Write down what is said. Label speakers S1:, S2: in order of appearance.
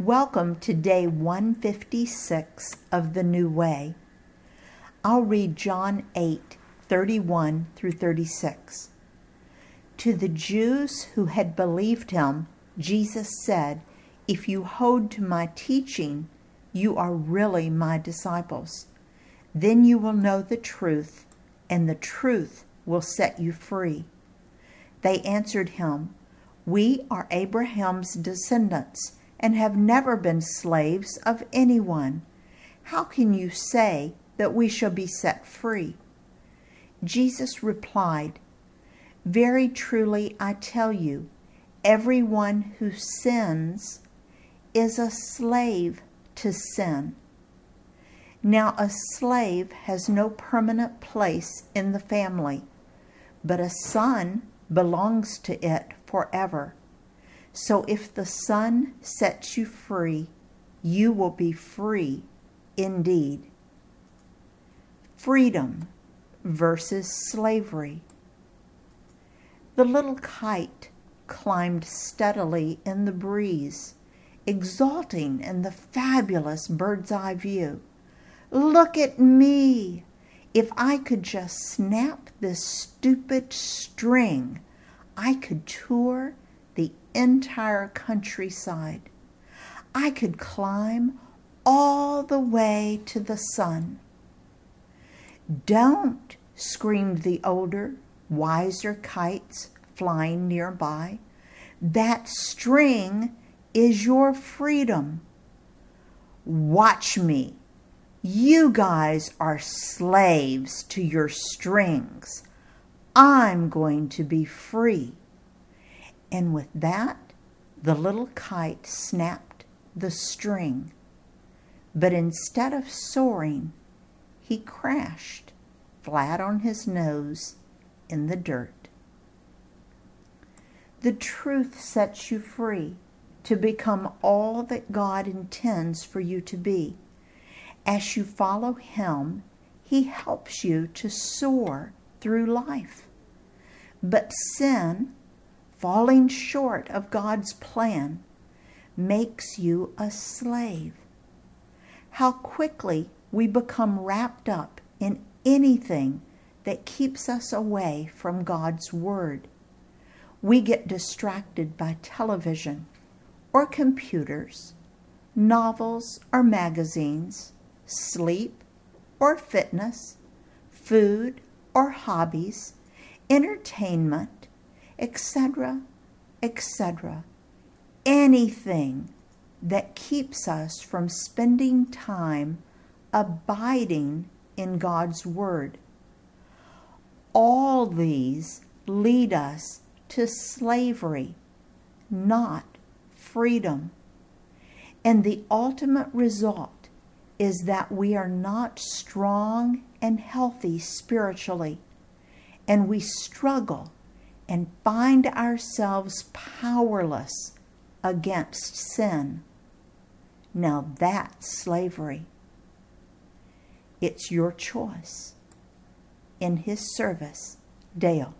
S1: Welcome to day 156 of the New Way. I'll read John 8 31 through 36. To the Jews who had believed him, Jesus said, If you hold to my teaching, you are really my disciples. Then you will know the truth, and the truth will set you free. They answered him, We are Abraham's descendants and have never been slaves of anyone. How can you say that we shall be set free? Jesus replied, Very truly I tell you, everyone who sins is a slave to sin. Now, a slave has no permanent place in the family, but a son belongs to it forever. So if the Son sets you free, you will be free indeed. Freedom versus slavery. The little kite climbed steadily in the breeze, exulting in the fabulous bird's eye view. Look at me! If I could just snap this stupid string, I could tour the entire countryside. I could climb all the way to the sun. Don't, screamed the older, wiser kites flying nearby. That string is your freedom. Watch me. You guys are slaves to your strings. I'm going to be free. And with that, the little kite snapped the string. But instead of soaring, he crashed flat on his nose in the dirt. The truth sets you free to become all that God intends for you to be. As you follow Him, He helps you to soar through life. But sin falling short of God's plan makes you a slave. How quickly we become wrapped up in anything that keeps us away from God's Word. We get distracted by television or computers, novels or magazines, sleep or fitness, food or hobbies, entertainment, etc., etc. Anything that keeps us from spending time abiding in God's Word. All these lead us to slavery, not freedom. And the ultimate result is that we are not strong and healthy spiritually, and we struggle and find ourselves powerless against sin. Now that's slavery. It's your choice. In his service, Dale.